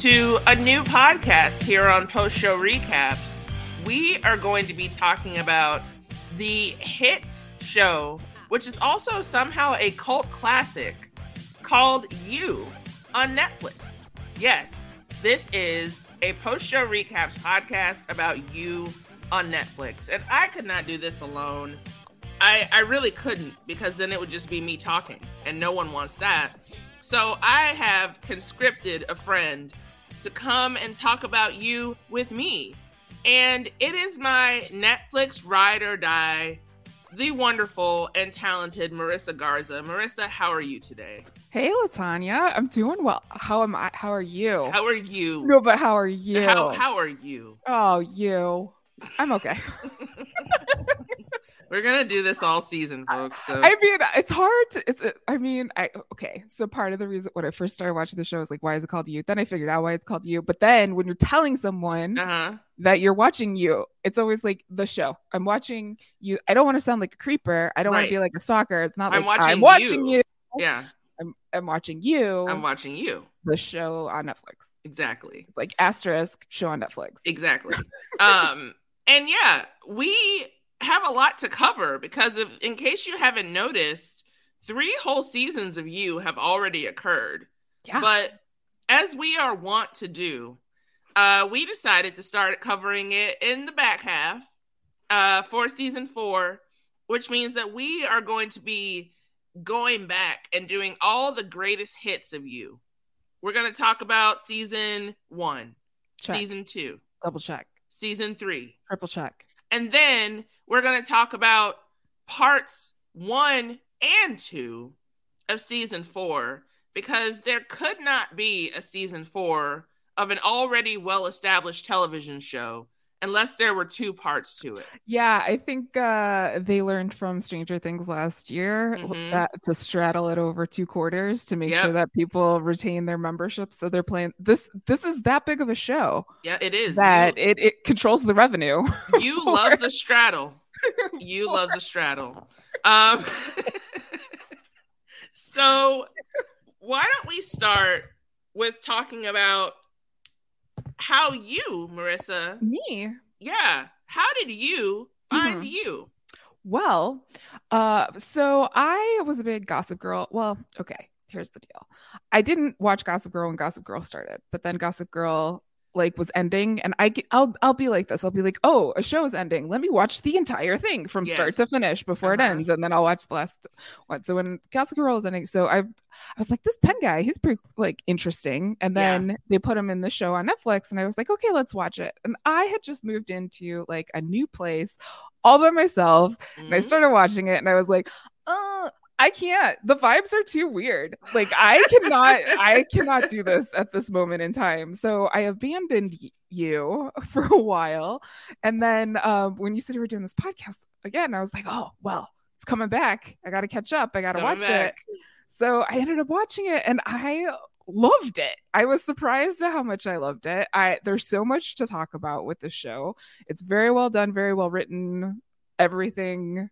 to a new podcast here on Post Show Recaps. We are going to be talking about the hit show, which is also somehow a cult classic, called You on Netflix. Yes, this is a Post Show Recaps podcast about You on Netflix. And I could not do this alone. I, I really couldn't because then it would just be me talking, and no one wants that. So I have conscripted a friend to come and talk about you with me. And it is my Netflix ride or die, the wonderful and talented Marissa Garza. Marissa, how are you today? Hey, LaTonya. I'm doing well. How am I? How are you? How are you? no, but how are you? How, how are you? Oh, you. I'm okay. We're gonna do this all season, folks. So. I mean, it's hard to. It's. I mean, I okay. So part of the reason when I first started watching the show is like, why is it called you? Then I figured out why it's called you. But then when you're telling someone uh-huh. that you're watching you, it's always like the show. I'm watching you. I don't want to sound like a creeper. I don't want to be like a stalker. It's not I'm like watching I'm watching you. you. Yeah, I'm, I'm watching you. I'm watching you. the show on Netflix. Exactly. It's like asterisk show on Netflix. Exactly. um, and yeah, we have a lot to cover because of, in case you haven't noticed, three whole seasons of you have already occurred. Yeah. But as we are wont to do, uh, we decided to start covering it in the back half uh, for season four, which means that we are going to be going back and doing all the greatest hits of you. We're going to talk about season one, Check. season two, Double check. season three, Triple check. And then we're going to talk about parts one and two of season four because there could not be a season four of an already well established television show unless there were two parts to it. Yeah, I think uh, they learned from Stranger Things last year Mhm. that to straddle it over two quarters to make Yep. sure that people retain their membership. So they're playing this. This is that big of a show Yeah, it is. that you, it, it controls the revenue. you loves a straddle. You loves a straddle. Um, so why don't we start with talking about how you, Marissa, Me. yeah, how did you find Mhm. you? Well, uh, so I was a big gossip girl. Well, okay. here's the deal. I didn't watch Gossip Girl when Gossip Girl started, but then Gossip Girl like was ending and I I'll I'll be like this. I'll be like, "Oh, a show is ending. Let me watch the entire thing from Yes. start to finish before it Uh-huh. ends and then I'll watch the last one." So when Gossip Girl was ending, so I I was like, "This Penn guy, he's pretty like interesting." And Yeah. then they put him in the show on Netflix and I was like, "Okay, let's watch it." And I had just moved into like a new place all by myself and I Mhm. started watching it and I was like, uh, I can't. The vibes are too weird. Like I cannot, I cannot do this at this moment in time. So I abandoned y- you for a while. And then um, when you said you were doing this podcast again, I was like, oh, well, it's coming back. I got to catch up. I got to watch back. it. So I ended up watching it and I loved it. I was surprised at how much I loved it. I there's so much to talk about with the show. It's very well done, very well written, everything.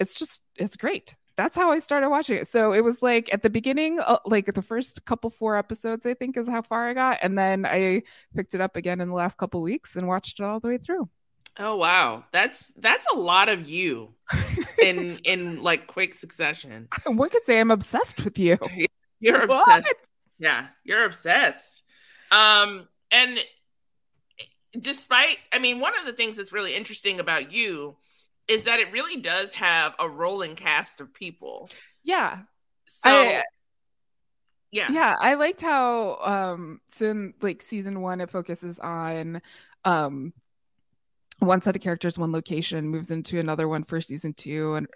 It's just it's great. That's how I started watching it. So it was like at the beginning, uh, like the first couple four episodes, I think is how far I got, and then I picked it up again in the last couple weeks and watched it all the way through. Oh wow, that's that's a lot of you in in like quick succession. One could say I'm obsessed with you. You're What? obsessed. Yeah, you're obsessed. Um, and despite, I mean, one of the things that's really interesting about you is that it really does have a rolling cast of people. Yeah, So, I- yeah, yeah i liked how um so in like season one it focuses on um one set of characters one location moves into another one for season two and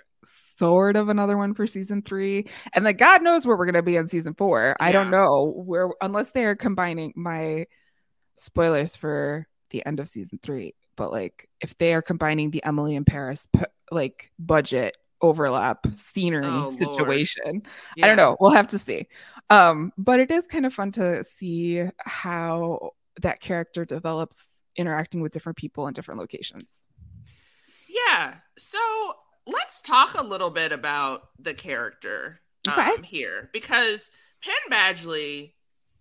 sort of another one for season three. And like god knows where we're going to be in season four. I don't know where unless they're combining my spoilers for the end of season three but like if they are combining the emily in paris like budget overlap scenery Oh, situation yeah. I don't know. We'll have to see. Um, but it is kind of fun to see how that character develops interacting with different people in different locations. Yeah. So let's talk a little bit about the character um, Okay. here because Penn Badgley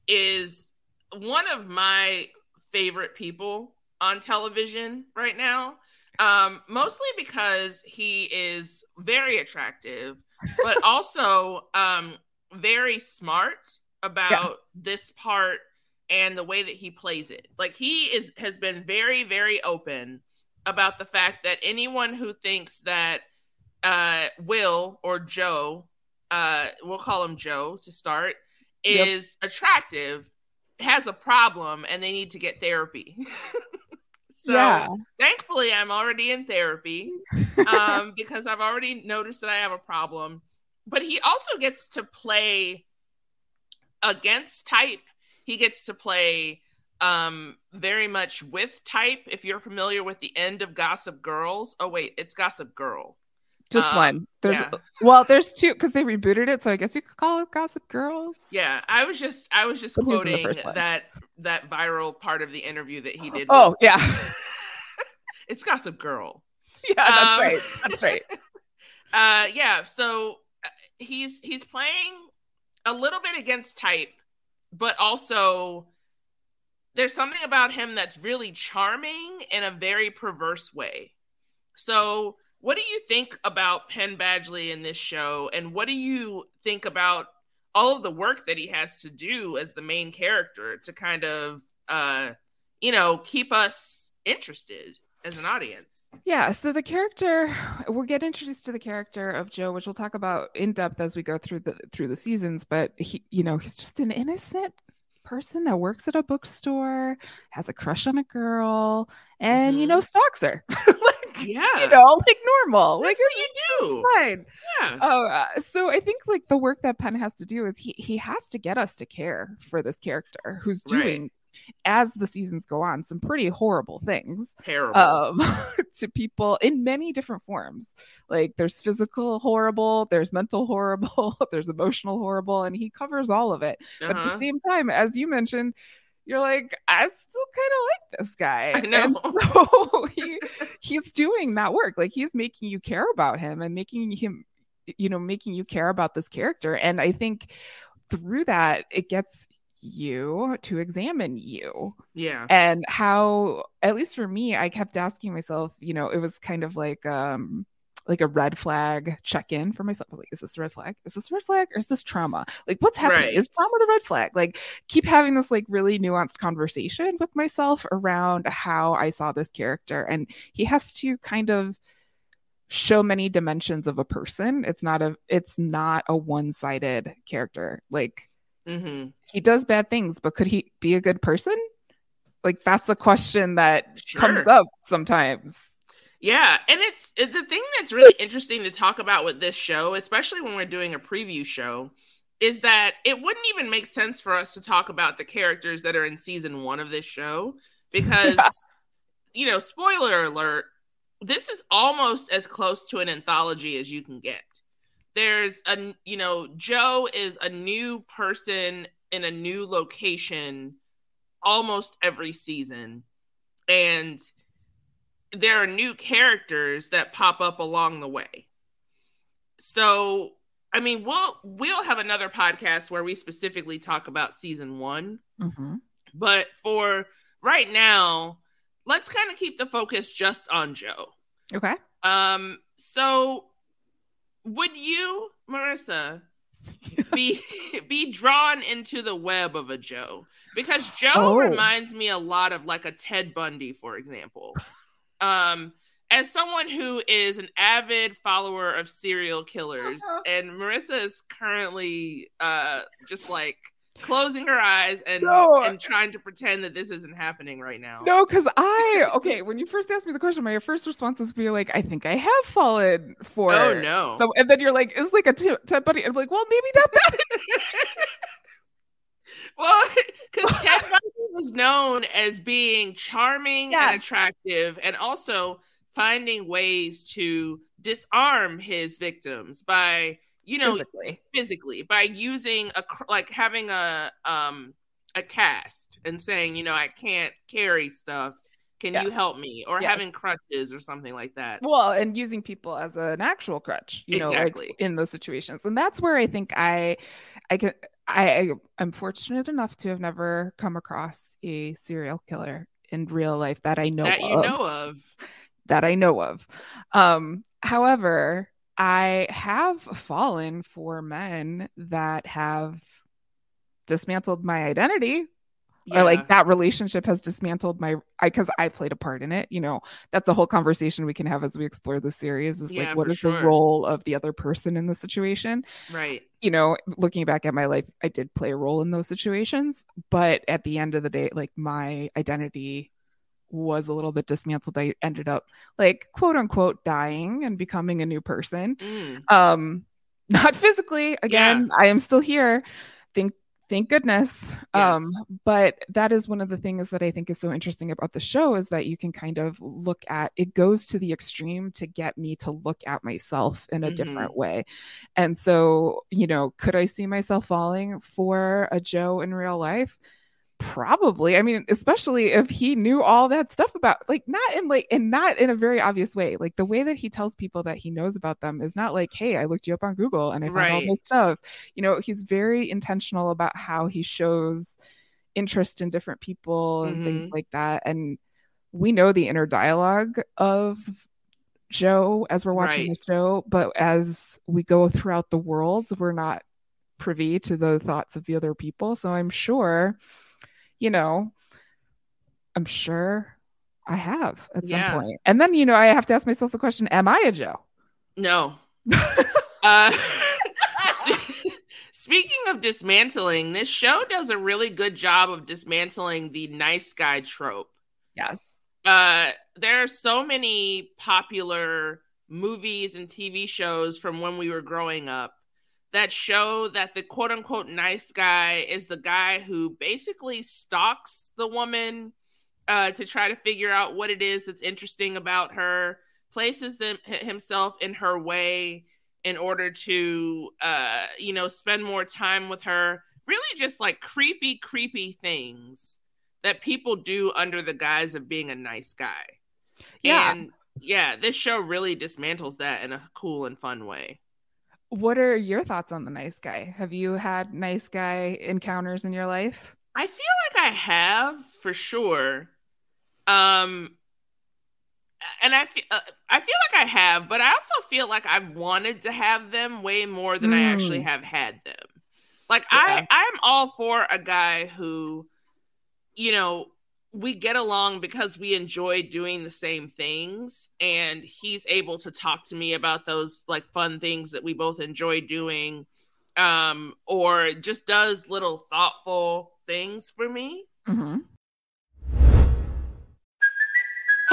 is one of my favorite people on television right now. Um, mostly because he is very attractive, but also um, very smart about Yes. this part and the way that he plays it. Like he is has been very, very open about the fact that anyone who thinks that uh, Will or Joe, uh, we'll call him Joe to start, Yep. is attractive, has a problem, and they need to get therapy. so yeah. thankfully, I'm already in therapy um, because I've already noticed that I have a problem. But he also gets to play against type. He gets to play um very much with type if you're familiar with the end of gossip girls oh wait it's gossip girl Just Um, one. There's yeah. well, there's two because they rebooted it, so I guess you could call it Gossip Girls. yeah i was just i was just But he was in the quoting that that viral part of the interview that he did Oh yeah, it's gossip girl yeah, that's Um, right. That's right. uh yeah so uh, he's he's playing a little bit against type but also there's something about him that's really charming in a very perverse way so what do you think about penn badgley in this show and what do you think about all of the work that he has to do as the main character to kind of uh you know keep us interested as an audience Yeah, so the character we'll get introduced to the character of Joe, which we'll talk about in depth as we go through the through the seasons, but he you know, he's just an innocent person that works at a bookstore, has a crush on a girl, and you Mhm. know, stalks her. yeah you know, like normal. that's like what you do it's fine. yeah Oh, uh, so I think like the work that Penn has to do is he he has to get us to care for this character who's Right. doing as the seasons go on some pretty horrible things terrible um to people in many different forms like there's physical horrible there's mental horrible there's emotional horrible and he covers all of it but at Uh-huh. the same time as you mentioned you're like i still kind of like this guy. I know. and so he he's doing that work. Like he's making you care about him and making him you know making you care about this character. And i think through that it gets you to examine you. Yeah. And how at least for me i kept asking myself you know it was kind of like um like a red flag check in for myself. Like, is this a red flag? Is this a red flag or is this trauma? Like, what's happening? Right. Is trauma the red flag? Like, keep having this like really nuanced conversation with myself around how I saw this character. And he has to kind of show many dimensions of a person. It's not a it's not a one-sided character. Like hmm he does bad things, but could he be a good person? Like that's a question that comes up sometimes. Yeah, and it's it- the thing that's really interesting to talk about with this show, especially when we're doing a preview show, is that it wouldn't even make sense for us to talk about the characters that are in season one of this show because, you know, spoiler alert, this is almost as close to an anthology as you can get. There's a, you know, Joe is a new person in a new location almost every season. And there are new characters that pop up along the way. So, I mean, we'll we'll have another podcast where we specifically talk about season 1, Mhm. but for right now, let's kind of keep the focus just on Joe. Okay. Um, so would you, Marissa, be be drawn into the web of a Joe? Because Joe Oh. reminds me a lot of like a Ted Bundy, for example. Um, as someone who is an avid follower of serial killers, and Marissa is currently uh just like closing her eyes and No. and trying to pretend that this isn't happening right now. No, because I okay. When you first asked me the question, my first response was be like, "I think I have fallen for." Oh no. So, and then you're like, "It's like a Ted Bundy." I'm like, "Well, maybe not that." Well, because Ted Bundy was known as being charming and attractive, and also finding ways to disarm his victims by, you know, Physically. physically by using a like having a um a cast and saying, you know, I can't carry stuff. Can you help me? Or Yes. having crutches or something like that. Well, and using people as an actual crutch, you know, like in those situations, and that's where I think I, I can, I, I am fortunate enough to have never come across a serial killer in real life that I know that you of. know of. that I know of. Um, however, I have fallen for men that have dismantled my identity Yeah. or like that relationship has dismantled my I because I played a part in it. You know, that's a whole conversation we can have as we explore the series is Yeah, like what is sure. the role of the other person in the situation? right. you know, looking back at my life, I did play a role in those situations. But at the end of the day, like my identity was a little bit dismantled. I ended up like quote unquote dying and becoming a new person. Mm. Um, not physically. Again, I am still here. Thank thank goodness. Um, Yes. but that is one of the things that I think is so interesting about the show is that you can kind of look at it goes to the extreme to get me to look at myself in a Mhm. different way. And so, you know, could I see myself falling for a Joe in real life? Probably. I mean, especially if he knew all that stuff about like not in like and not in a very obvious way. Like the way that he tells people that he knows about them is not like, hey, I looked you up on Google and I found all this stuff. You know, he's very intentional about how he shows interest in different people and things Mhm. like that. And we know the inner dialogue of Joe as we're watching Right. the show, but as we go throughout the world, we're not privy to the thoughts of the other people. So I'm sure, you know, I'm sure I have at Yeah. some point. And then, you know, I have to ask myself the question, am I a Joe? No. uh, speaking of dismantling, this show does a really good job of dismantling the nice guy trope. Yes. Uh, there are so many popular movies and TV shows from when we were growing up that show that the quote unquote nice guy is the guy who basically stalks the woman uh, to try to figure out what it is that's interesting about her, places them himself in her way in order to, uh, you know, spend more time with her. Really, just like creepy, creepy things that people do under the guise of being a nice guy. Yeah. And yeah, this show really dismantles that in a cool and fun way. What are your thoughts on the nice guy? Have you had nice guy encounters in your life? I feel like I have for sure. Um and I feel uh, I feel like I have, but I also feel like I've wanted to have them way more than I actually Mm. have had them. Like Yeah. I I'm all for a guy who you know, we get along because we enjoy doing the same things and he's able to talk to me about those like fun things that we both enjoy doing um or just does little thoughtful things for me. Mhm.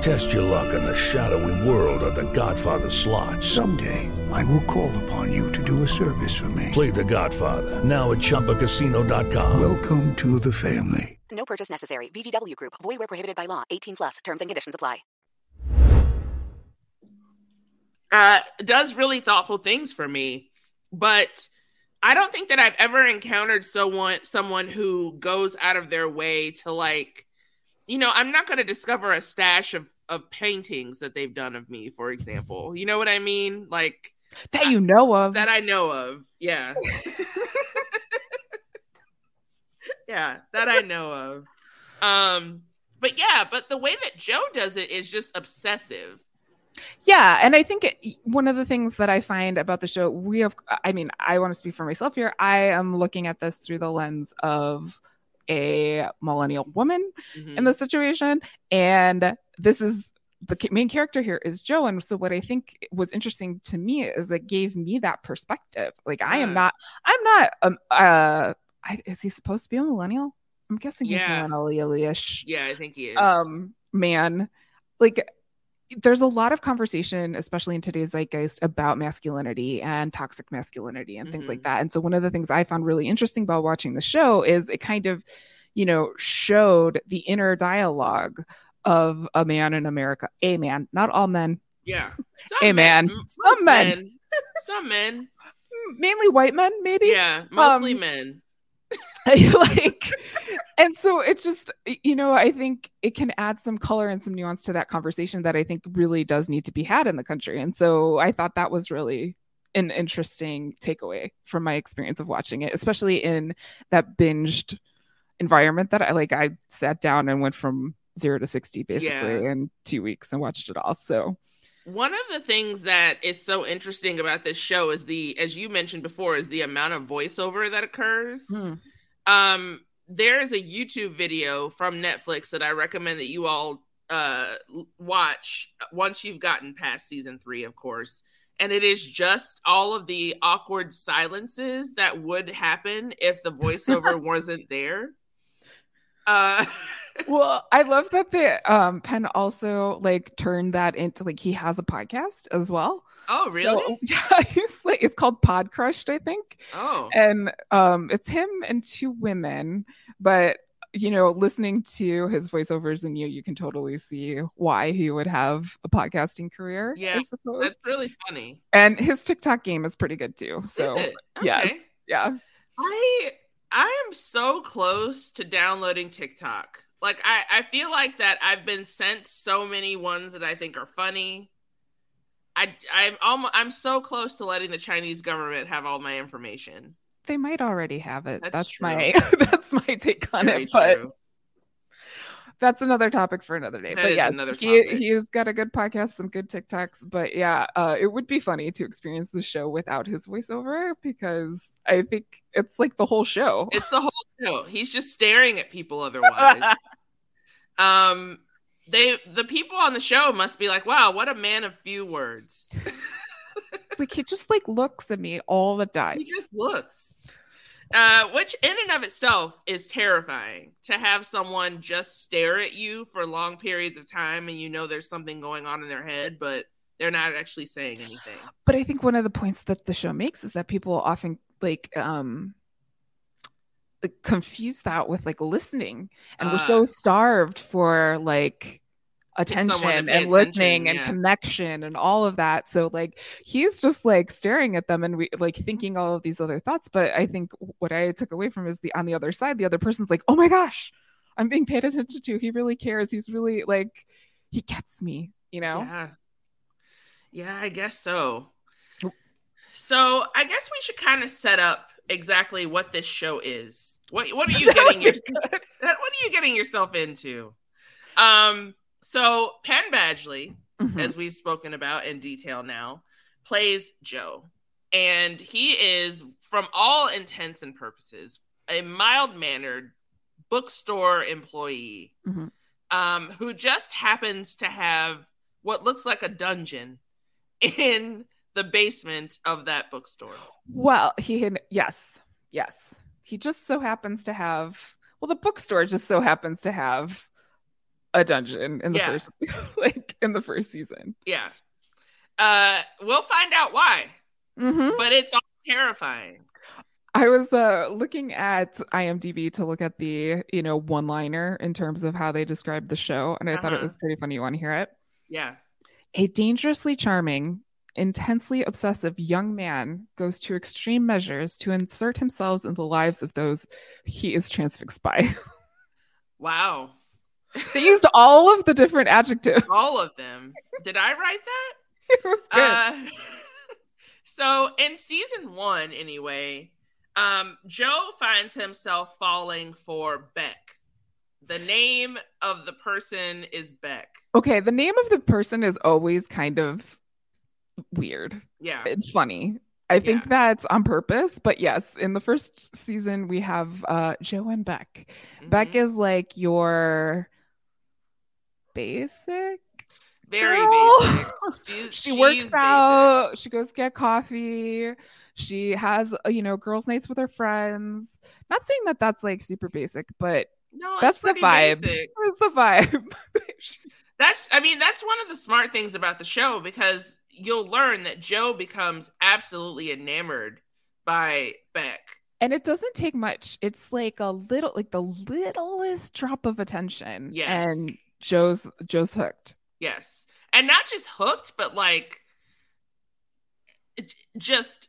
Test your luck in the shadowy world of The Godfather slot. Someday, I will call upon you to do a service for me. Play The Godfather now at ChumbaCasino.com. Welcome to the family. No purchase necessary. VGW Group. Void where prohibited by law. 18 plus. Terms and conditions apply. uh, does really thoughtful things for me. But I don't think that I've ever encountered someone someone who goes out of their way to like, you know, I'm not going to discover a stash of of paintings that they've done of me, for example. You know what I mean? Like That you know of. that I know of. Yeah. yeah, that I know of. Um, but yeah, but the way that Joe does it is just obsessive. Yeah, and I think it, one of the things that I find about the show, we have, I mean, I want to speak for myself here. I am looking at this through the lens of a millennial woman Mhm. in the situation, and this is the main character here is Joe. And so, what I think was interesting to me is it gave me that perspective. Like, I am not, I'm not, um, uh, I, is he supposed to be a millennial? I'm guessing he's Yeah. millennial-ish Yeah, I think he is. um man like there's a lot of conversation especially in today's zeitgeist about masculinity and toxic masculinity and things like Mhm. that and so one of the things i found really interesting about watching the show is it kind of you know showed the inner dialogue of a man in america a man not all men Yeah. Hey, man. m- Some most men. Some men. mainly white men maybe Yeah. Mostly Um, men. like and so it's just you know i think it can add some color and some nuance to that conversation that i think really does need to be had in the country and so i thought that was really an interesting takeaway from my experience of watching it especially in that binged environment that i like i sat down and went from zero to 60 basically Yeah. in two weeks and watched it all so One of the things that is so interesting about this show is the, as you mentioned before, is the amount of voiceover that occurs. Um, there is a YouTube video from Netflix that I recommend that you all uh watch once you've gotten past season three, of course. And it is just all of the awkward silences that would happen if the voiceover wasn't there. Uh well i love that the um penn also like turned that into like he has a podcast as well oh really? So, yeah, he's like it's called Podcrushed, I think. oh. And um it's him and two women, but you know, listening to his voiceovers and you, you can totally see why he would have a podcasting career. Yeah, I suppose. That's really funny. And his TikTok game is pretty good too. So it? yes, yeah. I I am so close to downloading TikTok. Like I I feel like that I've been sent so many ones that I think are funny. I I'm almost I'm so close to letting the Chinese government have all my information. They might already have it. That's That's, my that's my take on Very it. But true. That's another topic for another day. That but yes, another he topic. he's got a good podcast, some good TikToks. But yeah, uh, it would be funny to experience the show without his voiceover because I think it's like the whole show. It's the whole show. He's just staring at people otherwise. um they the people on the show must be like, wow, what a man of few words. like he just like looks at me all the time. He just looks. Uh, which in and of itself is terrifying to have someone just stare at you for long periods of time and you know there's something going on in their head, but they're not actually saying anything. But I think one of the points that the show makes is that people often like um confuse that with like listening, and we're so Ah. starved for like attention and listening attention, and yeah. connection and all of that. So like he's just like staring at them and we like thinking all of these other thoughts. But I think what I took away from is the on the other side, the other person's like, oh my gosh, I'm being paid attention to. He really cares. He's really like he gets me, you know? Yeah. Yeah, I guess so. So I guess we should kind of set up exactly what this show is. What what are you getting your what are you getting yourself into? Um so Penn Badgley, Mhm. as we've spoken about in detail now, plays Joe. And he is, from all intents and purposes, a mild mannered bookstore employee Mhm. um, who just happens to have what looks like a dungeon in the basement of that bookstore. Well, he had yes, yes. He just so happens to have well, the bookstore just so happens to have a dungeon in the Yeah. first like in the first season. Yeah. Uh, we'll find out why, Mm-hmm. but it's all terrifying. I was uh, looking at IMDb to look at the you know one liner in terms of how they described the show, and I thought it Uh-huh. was pretty funny. You want to hear it? Yeah. A dangerously charming, intensely obsessive young man goes to extreme measures to insert himself in the lives of those he is transfixed by. Wow. they used all of the different adjectives. All of them. Did I write that? It was good. Uh, so in season one, anyway, um, Joe finds himself falling for Beck. The name of the person is Beck. okay, the name of the person is always kind of weird. Yeah. It's funny. I think Yeah. that's on purpose, but yes, in the first season we have uh Joe and Beck. Beck Mhm. is like your basic very girl. basic. She's- she she's works basic. out, she goes get coffee. She has, uh, you know, girls' nights with her friends. Not saying that that's like super basic, but No, that's the vibe. basic. That's the vibe. That's I mean, that's one of the smart things about the show because you'll learn that Joe becomes absolutely enamored by Beck. and it doesn't take much. It's like a little, like the littlest drop of attention. Yes. And Joe's Joe's hooked. Yes. And not just hooked, but like just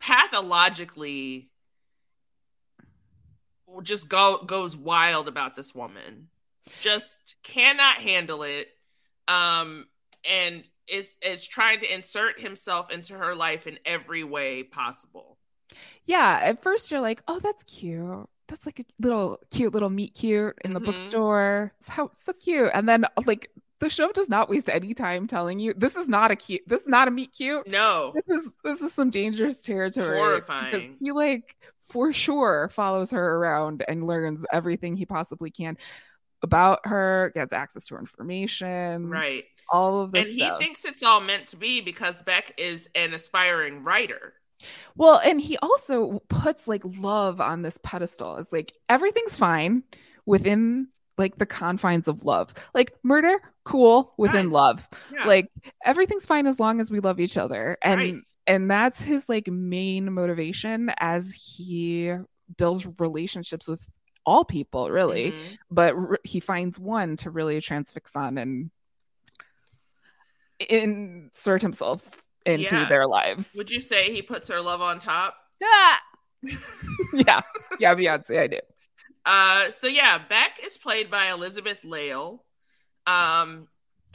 pathologically just go goes wild about this woman. Just cannot handle it. Um and is is trying to insert himself into her life in every way possible. Yeah. At first, you're like, oh, that's cute. That's like a little cute little meet cute in the Mhm. bookstore. It's how so cute. And then like the show does not waste any time telling you this is not a cute. This is not a meet cute. No. This is this is some dangerous territory. Horrifying. He like for sure follows her around and learns everything he possibly can about her, gets access to her information, Right. all of this And stuff. he thinks it's all meant to be because Beck is an aspiring writer. Well, and he also puts like love on this pedestal. It's like everything's fine within like the confines of love. Like murder, cool within Right. love. Yeah. Like everything's fine as long as we love each other. And right. and that's his like main motivation as he builds relationships with all people, really. Mhm. But r- he finds one to really transfix on and insert himself into Yeah. their lives. Would you say he puts her love on top? Ah! yeah, yeah, Beyonce, I do. Uh, so yeah, Beck is played by Elizabeth Lail, um,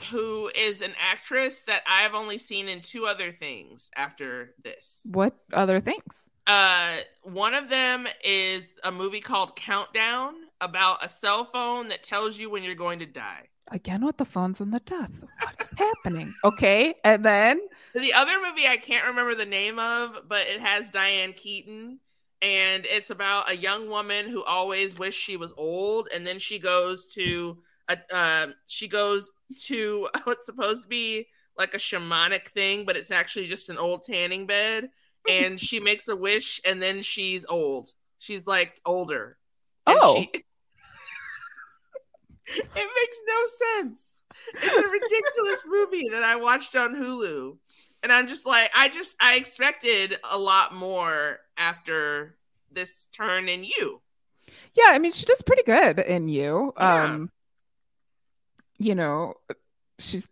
who is an actress that I've only seen in two other things after this. What other things? Uh, one of them is a movie called Countdown about a cell phone that tells you when you're going to die. Again with the phones and the death. What is happening? Okay. And then The other movie I can't remember the name of, but it has Diane Keaton. And it's about a young woman who always wished she was old, and then she goes to a uh, she goes to what's supposed to be like a shamanic thing, but it's actually just an old tanning bed. And she makes a wish, and then she's old. She's like older. And Oh. she- it makes no sense. It's a ridiculous movie that I watched on Hulu. And I'm just like, I just I expected a lot more after this turn in you. yeah, I mean she does pretty good in you. Yeah. Um you know, she's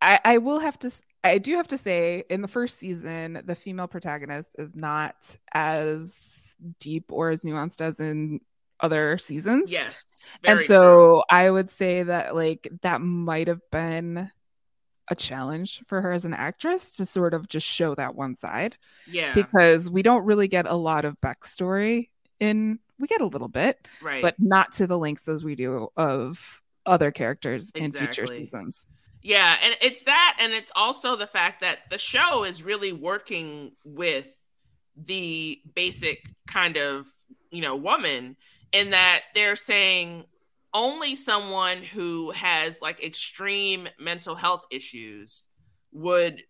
I I will have to I do have to say in the first season the female protagonist is not as deep or as nuanced as in other seasons. Yes. and so I would say that like that might have been a challenge for her as an actress to sort of just show that one side. Yeah. because we don't really get a lot of backstory in we get a little bit right. but not to the lengths as we do of other characters in future Exactly. seasons Yeah, and it's that, and it's also the fact that the show is really working with the basic kind of, you know, woman in that they're saying only someone who has like extreme mental health issues would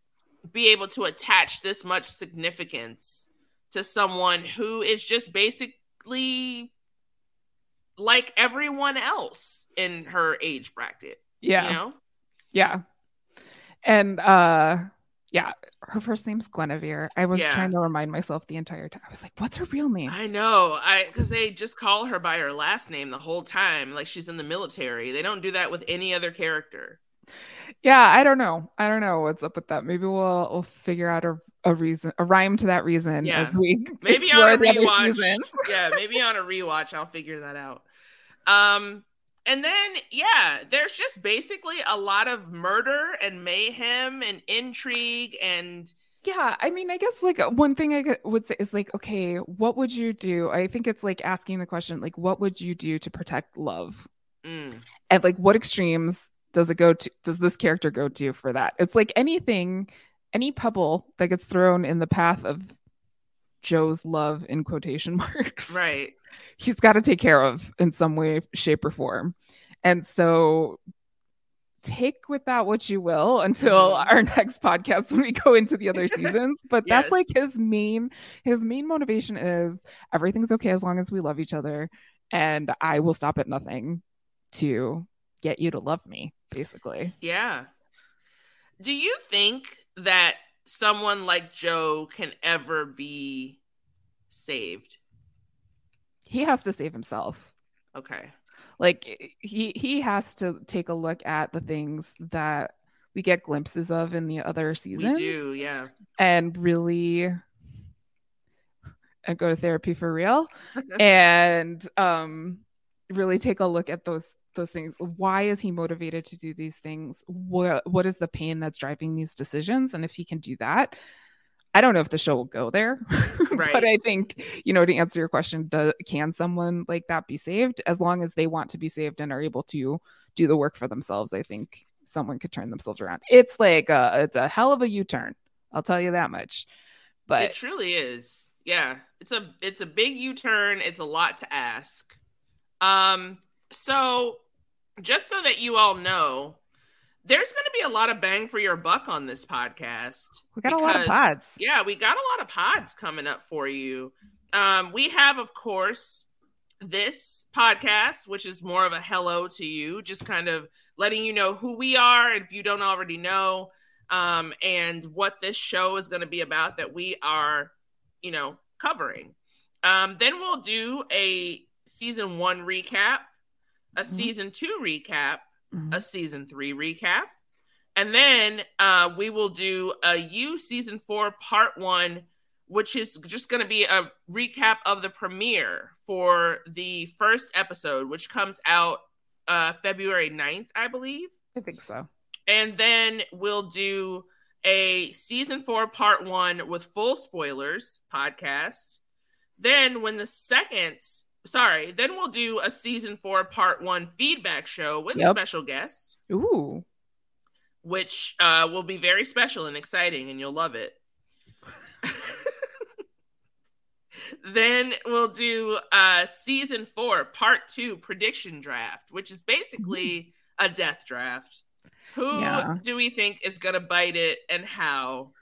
be able to attach this much significance to someone who is just basically like everyone else in her age bracket. yeah You know? yeah and uh yeah her first name's guinevere i was Yeah. trying to remind myself the entire time i was like what's her real name I know. I because they just call her by her last name the whole time, like she's in the military. They don't do that with any other character. Yeah, I don't know. I don't know what's up with that. Maybe we'll we'll figure out a, a reason, a rhyme to that reason Yeah. as we Maybe on a rewatch. yeah, maybe on a rewatch, I'll figure that out. Um, and then yeah, there's just basically a lot of murder and mayhem and intrigue and Yeah, I mean, I guess like one thing I would say is like, okay, what would you do? I think it's like asking the question, like, what would you do to protect love? mm, And like, what extremes does it go to? Does this character go to for that? It's like anything, any pebble that gets thrown in the path of Joe's love in quotation marks. right. He's got to take care of in some way, shape, or form. And so take with that what you will until Mhm. our next podcast when we go into the other seasons. But that's like his main his main motivation is everything's okay as long as we love each other. And I will stop at nothing to get you to love me, basically. Yeah. Do you think that someone like Joe can ever be saved? He has to save himself. Okay. like he he has to take a look at the things that we get glimpses of in the other seasons We do, yeah. and really and go to therapy for real and um really take a look at those those things why is he motivated to do these things what what is the pain that's driving these decisions and if he can do that i don't know if the show will go there Right. but i think you know to answer your question can someone like that be saved as long as they want to be saved and are able to do the work for themselves i think someone could turn themselves around it's like a, it's a hell of a u-turn i'll tell you that much but it truly is. Yeah. It's a it's a big U-turn. It's a lot to ask. Um so just so that you all know, there's going to be a lot of bang for your buck on this podcast. we got a lot of pods Yeah, we got a lot of pods coming up for you. Um, we have, of course, this podcast, which is more of a hello to you, just kind of letting you know who we are if you don't already know, um, and what this show is going to be about that we are, you know, covering. Um, then we'll do a season one recap, a Mhm. season two recap, Mhm. a season three recap. And then uh, we will do a U season four part one, which is just going to be a recap of the premiere for the first episode, which comes out uh, February 9th, I believe. i think so And then we'll do a season four, part one with full spoilers podcast. Then, when the second, sorry, then we'll do a season four, part one feedback show with a special guest, Ooh. which uh, will be very special and exciting, and you'll love it. then we'll do uh, season four, part two prediction draft, which is basically a death draft. Who Yeah. do we think is going to bite it and how?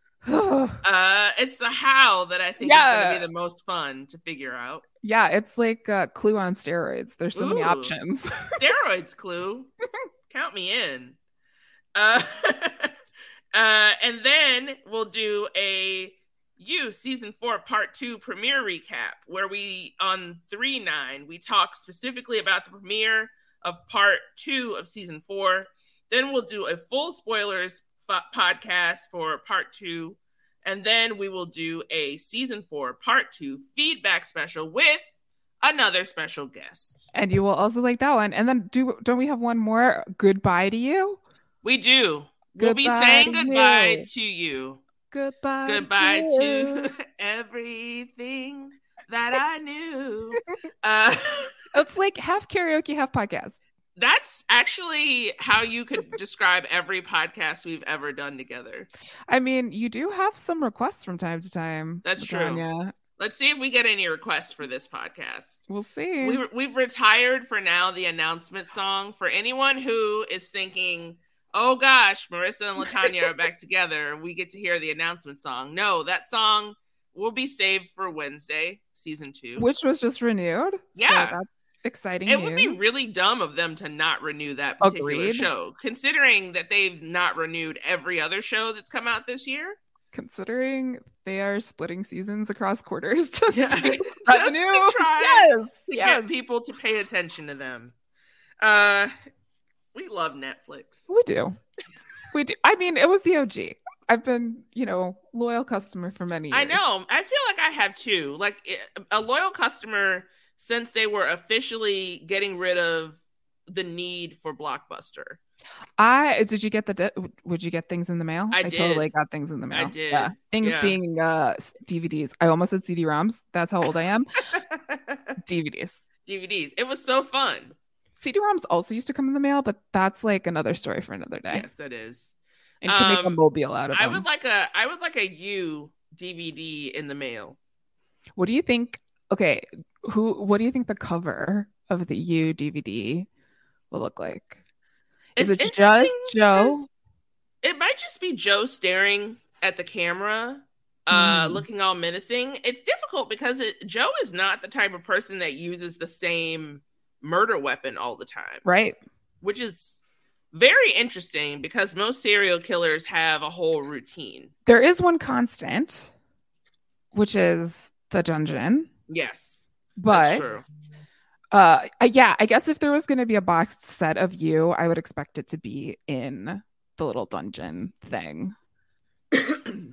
Uh, it's the how that I think is going to be the most fun to figure out. It's like uh, Clue on steroids. There's so many options. Steroids clue. Count me in. Uh, uh, and then we'll do a you season four part two premiere recap where we on three nine we talk specifically about the premiere of part two of season four. Then we'll do a full spoilers podcast for part two. And then we will do a season four part two feedback special with another special guest. and you will also like that one. And then do don't we have one more? Goodbye to you. We do. we'll be Goodbye saying to goodbye you. to you. Goodbye. Goodbye you. to everything that I knew. uh, It's like half karaoke, half podcast. That's actually how you could describe every podcast we've ever done together. I mean, you do have some requests from time to time. That's true. LaTonya. Let's see if we get any requests for this podcast. We'll see. We, we've retired for now the announcement song. For anyone who is thinking, oh gosh, Marissa and LaTonya are back together, we get to hear the announcement song. No, that song will be saved for Wednesday, season two. Which was just renewed. So Yeah. that's exciting. it would be really dumb of them to not renew that particular Agreed. show, considering that they've not renewed every other show that's come out this year. considering they are splitting seasons across quarters to Yeah. save Just to try yes, to yes. get people to pay attention to them. Uh, we love Netflix. We do. We do. I mean, it was the OG. I've been, you know, loyal customer for many years. I know. I feel like I have too. Like a loyal customer since they were officially getting rid of the need for Blockbuster. I did you get the would you get things in the mail? I totally did. got things in the mail. I did. Yeah. Things Yeah. being uh DVDs. I almost said CD-ROMs. That's how old I am. DVDs. DVDs. It was so fun. CD-ROMs also used to come in the mail, but that's like another story for another day. Yes, that is. And you can make a Um, mobile out of I them. would like a I would like a You DVD in the mail. What do you think? Okay, who? What do you think the cover of the You DVD will look like? Is It's it just Joe? It might just be Joe staring at the camera, uh, Hmm. looking all menacing. It's difficult because it, Joe is not the type of person that uses the same murder weapon all the time, Right. which is very interesting because most serial killers have a whole routine. There is one constant, which is the dungeon. Yes, But uh yeah, I guess if there was going to be a boxed set of you, I would expect it to be in the little dungeon thing.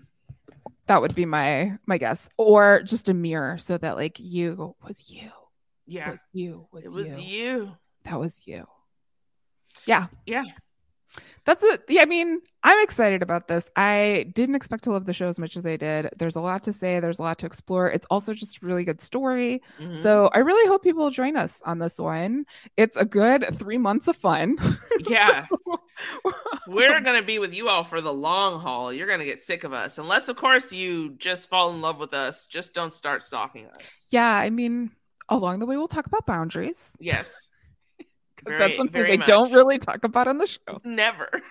That would be my my guess, or just a mirror so that like you was you, yeah, was you, was, it was you. you. That was you. Yeah, Yeah, that's it. Yeah, I mean, I'm excited about this. I didn't expect to love the show as much as I did. There's a lot to say. There's a lot to explore. It's also just a really good story. Mhm. So I really hope people will join us on this one. It's a good three months of fun. yeah. We're gonna be with you all for the long haul. You're gonna get sick of us, unless, of course, you just fall in love with us. Just don't start stalking us. yeah, I mean, along the way, we'll talk about boundaries Yes, Very- that's something they don't really talk about on the show. never.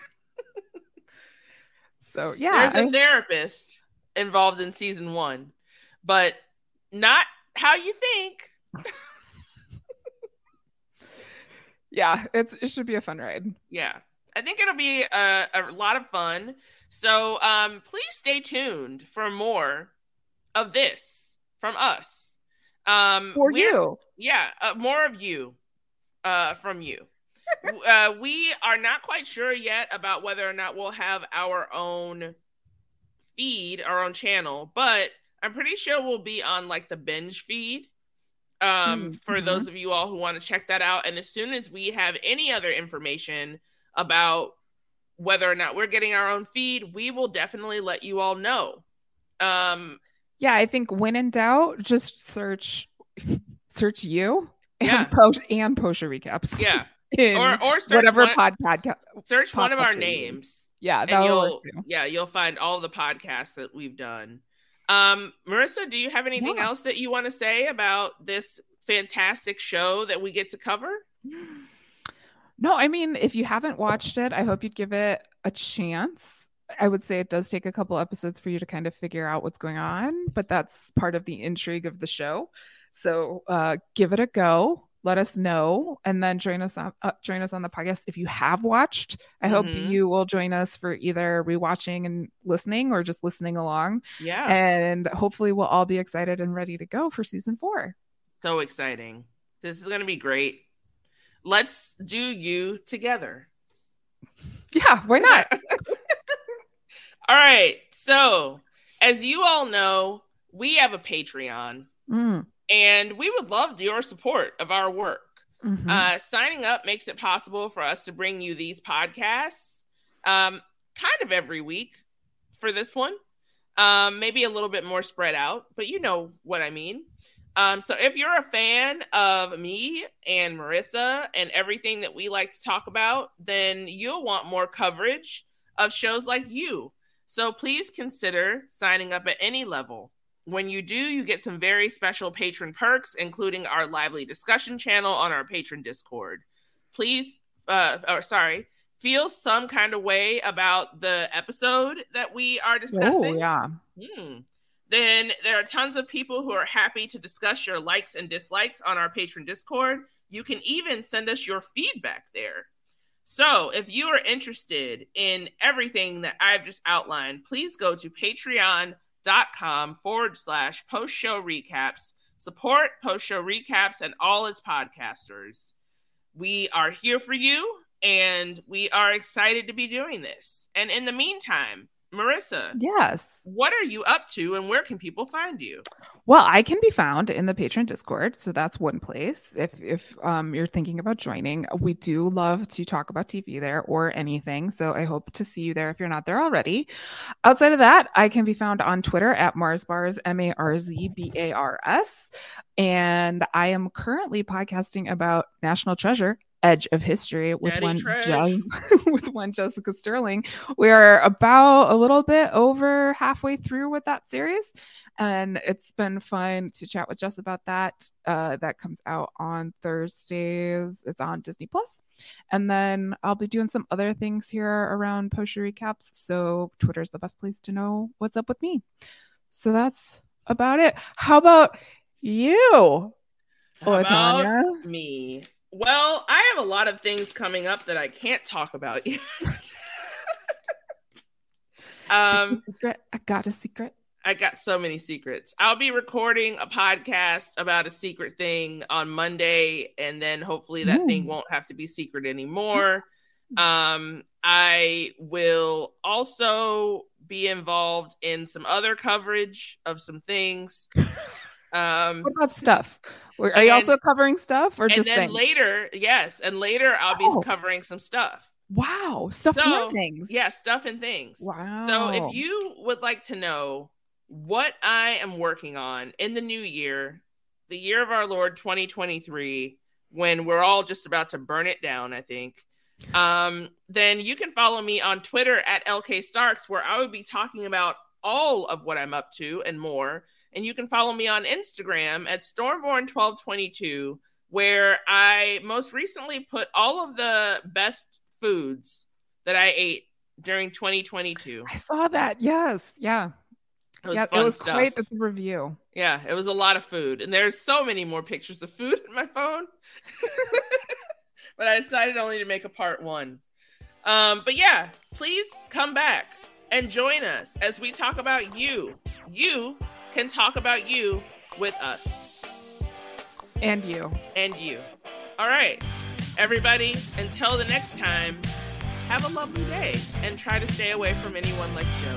So yeah, There's a I- therapist involved in season one, but not how you think. yeah, it's it should be a fun ride. Yeah, I think it'll be a, a lot of fun. So um, please stay tuned for more of this from us. Um, For you, yeah uh, more of you uh from you uh we are not quite sure yet about whether or not we'll have our own feed our own channel but i'm pretty sure we'll be on like the binge feed um Mm, for mhm. those of you all who want to check that out and as soon as we have any other information about whether or not we're getting our own feed, we will definitely let you all know. Um, Yeah, I think when in doubt, just search search you and Yeah. post and post your recaps. yeah, or or search whatever one, pod podcast. search one of our names. Yeah, and that will you'll yeah you'll find all the podcasts that we've done um marissa do you have anything Yeah. else that you want to say about this fantastic show that we get to cover No, I mean, if you haven't watched it, I hope you'd give it a chance. I would say it does take a couple episodes for you to kind of figure out what's going on, but that's part of the intrigue of the show. So uh, give it a go. Let us know, and then join us on uh, join us on the podcast if you have watched. I hope Mhm. you will join us for either rewatching and listening, or just listening along. yeah And hopefully, we'll all be excited and ready to go for season four. so exciting this is going to be great let's do you together Yeah, why not? all right so as you all know we have a patreon Mm, and we would love your support of our work mhm. Uh, signing up makes it possible for us to bring you these podcasts um, kind of every week for this one. Um, maybe a little bit more spread out, but you know what I mean. Um, so if you're a fan of me and Marissa and everything that we like to talk about, then you'll want more coverage of shows like you. So please consider signing up at any level. When you do, you get some very special patron perks, including our lively discussion channel on our Patreon Discord. Please, uh, or sorry, feel some kind of way about the episode that we are discussing. Oh, yeah. Hmm. Then there are tons of people who are happy to discuss your likes and dislikes on our Patreon Discord. You can even send us your feedback there. So, if you are interested in everything that I've just outlined, please go to patreon.com forward slash post show recaps. Support post show recaps and all its podcasters. We are here for you and we are excited to be doing this. And in the meantime, Marissa, Yes. what are you up to and where can people find you? Well, I can be found in the Patreon Discord, so that's one place. If if um, you're thinking about joining, we do love to talk about TV there or anything. So I hope to see you there if you're not there already. Outside of that, I can be found on Twitter at Marzbars M A R Z B A R S, and I am currently podcasting about National Treasure. Edge of History with Daddy one. Jes- with one Jessica Sterling. We are about a little bit over halfway through with that series, and it's been fun to chat with Jess about that. Uh, that comes out on Thursdays. It's on Disney Plus, and then I'll be doing some other things here around post recaps. So Twitter's the best place to know what's up with me. So that's about it. How about you, How about me? Well, I have a lot of things coming up that I can't talk about yet. um, Secret. I got a secret. I got so many secrets. I'll be recording a podcast about a secret thing on Monday, and then hopefully that thing won't have to be secret anymore. Um, I will also be involved in some other coverage of some things. Um, What about stuff? Are you also covering stuff or and just then things? later, yes, and later I'll be Oh. covering some stuff. Wow, stuff So, and things. Yeah, stuff and things. Wow. So if you would like to know what I am working on in the new year, the year of our Lord 2023, when we're all just about to burn it down, I think, um, then you can follow me on Twitter at LK Starks, where I would be talking about all of what I'm up to and more. And you can follow me on Instagram at Stormborn1222, where I most recently put all of the best foods that I ate during 2022. I saw that. Yes. Yeah. It was it was stuff. quite the review. Yeah, it was a lot of food. And there's so many more pictures of food in my phone. but I decided only to make a part one. Um, but yeah, please come back and join us as we talk about you. You can talk about you with us And you. and you. All right, everybody, until the next time, have a lovely day and try to stay away from anyone like Joe.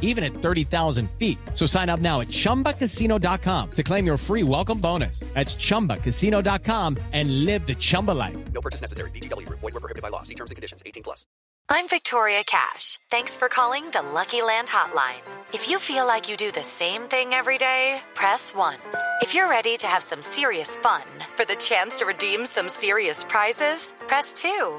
even at 30,000 feet. So sign up now at chumbacasino.com to claim your free welcome bonus. That's chumbacasino.com and live the Chumba life. No purchase necessary. VGW Group. Void were prohibited by law. See terms and conditions. 18 plus. I'm Victoria Cash. Thanks for calling the Lucky Land Hotline. If you feel like you do the same thing every day, press 1. If you're ready to have some serious fun for the chance to redeem some serious prizes, press 2.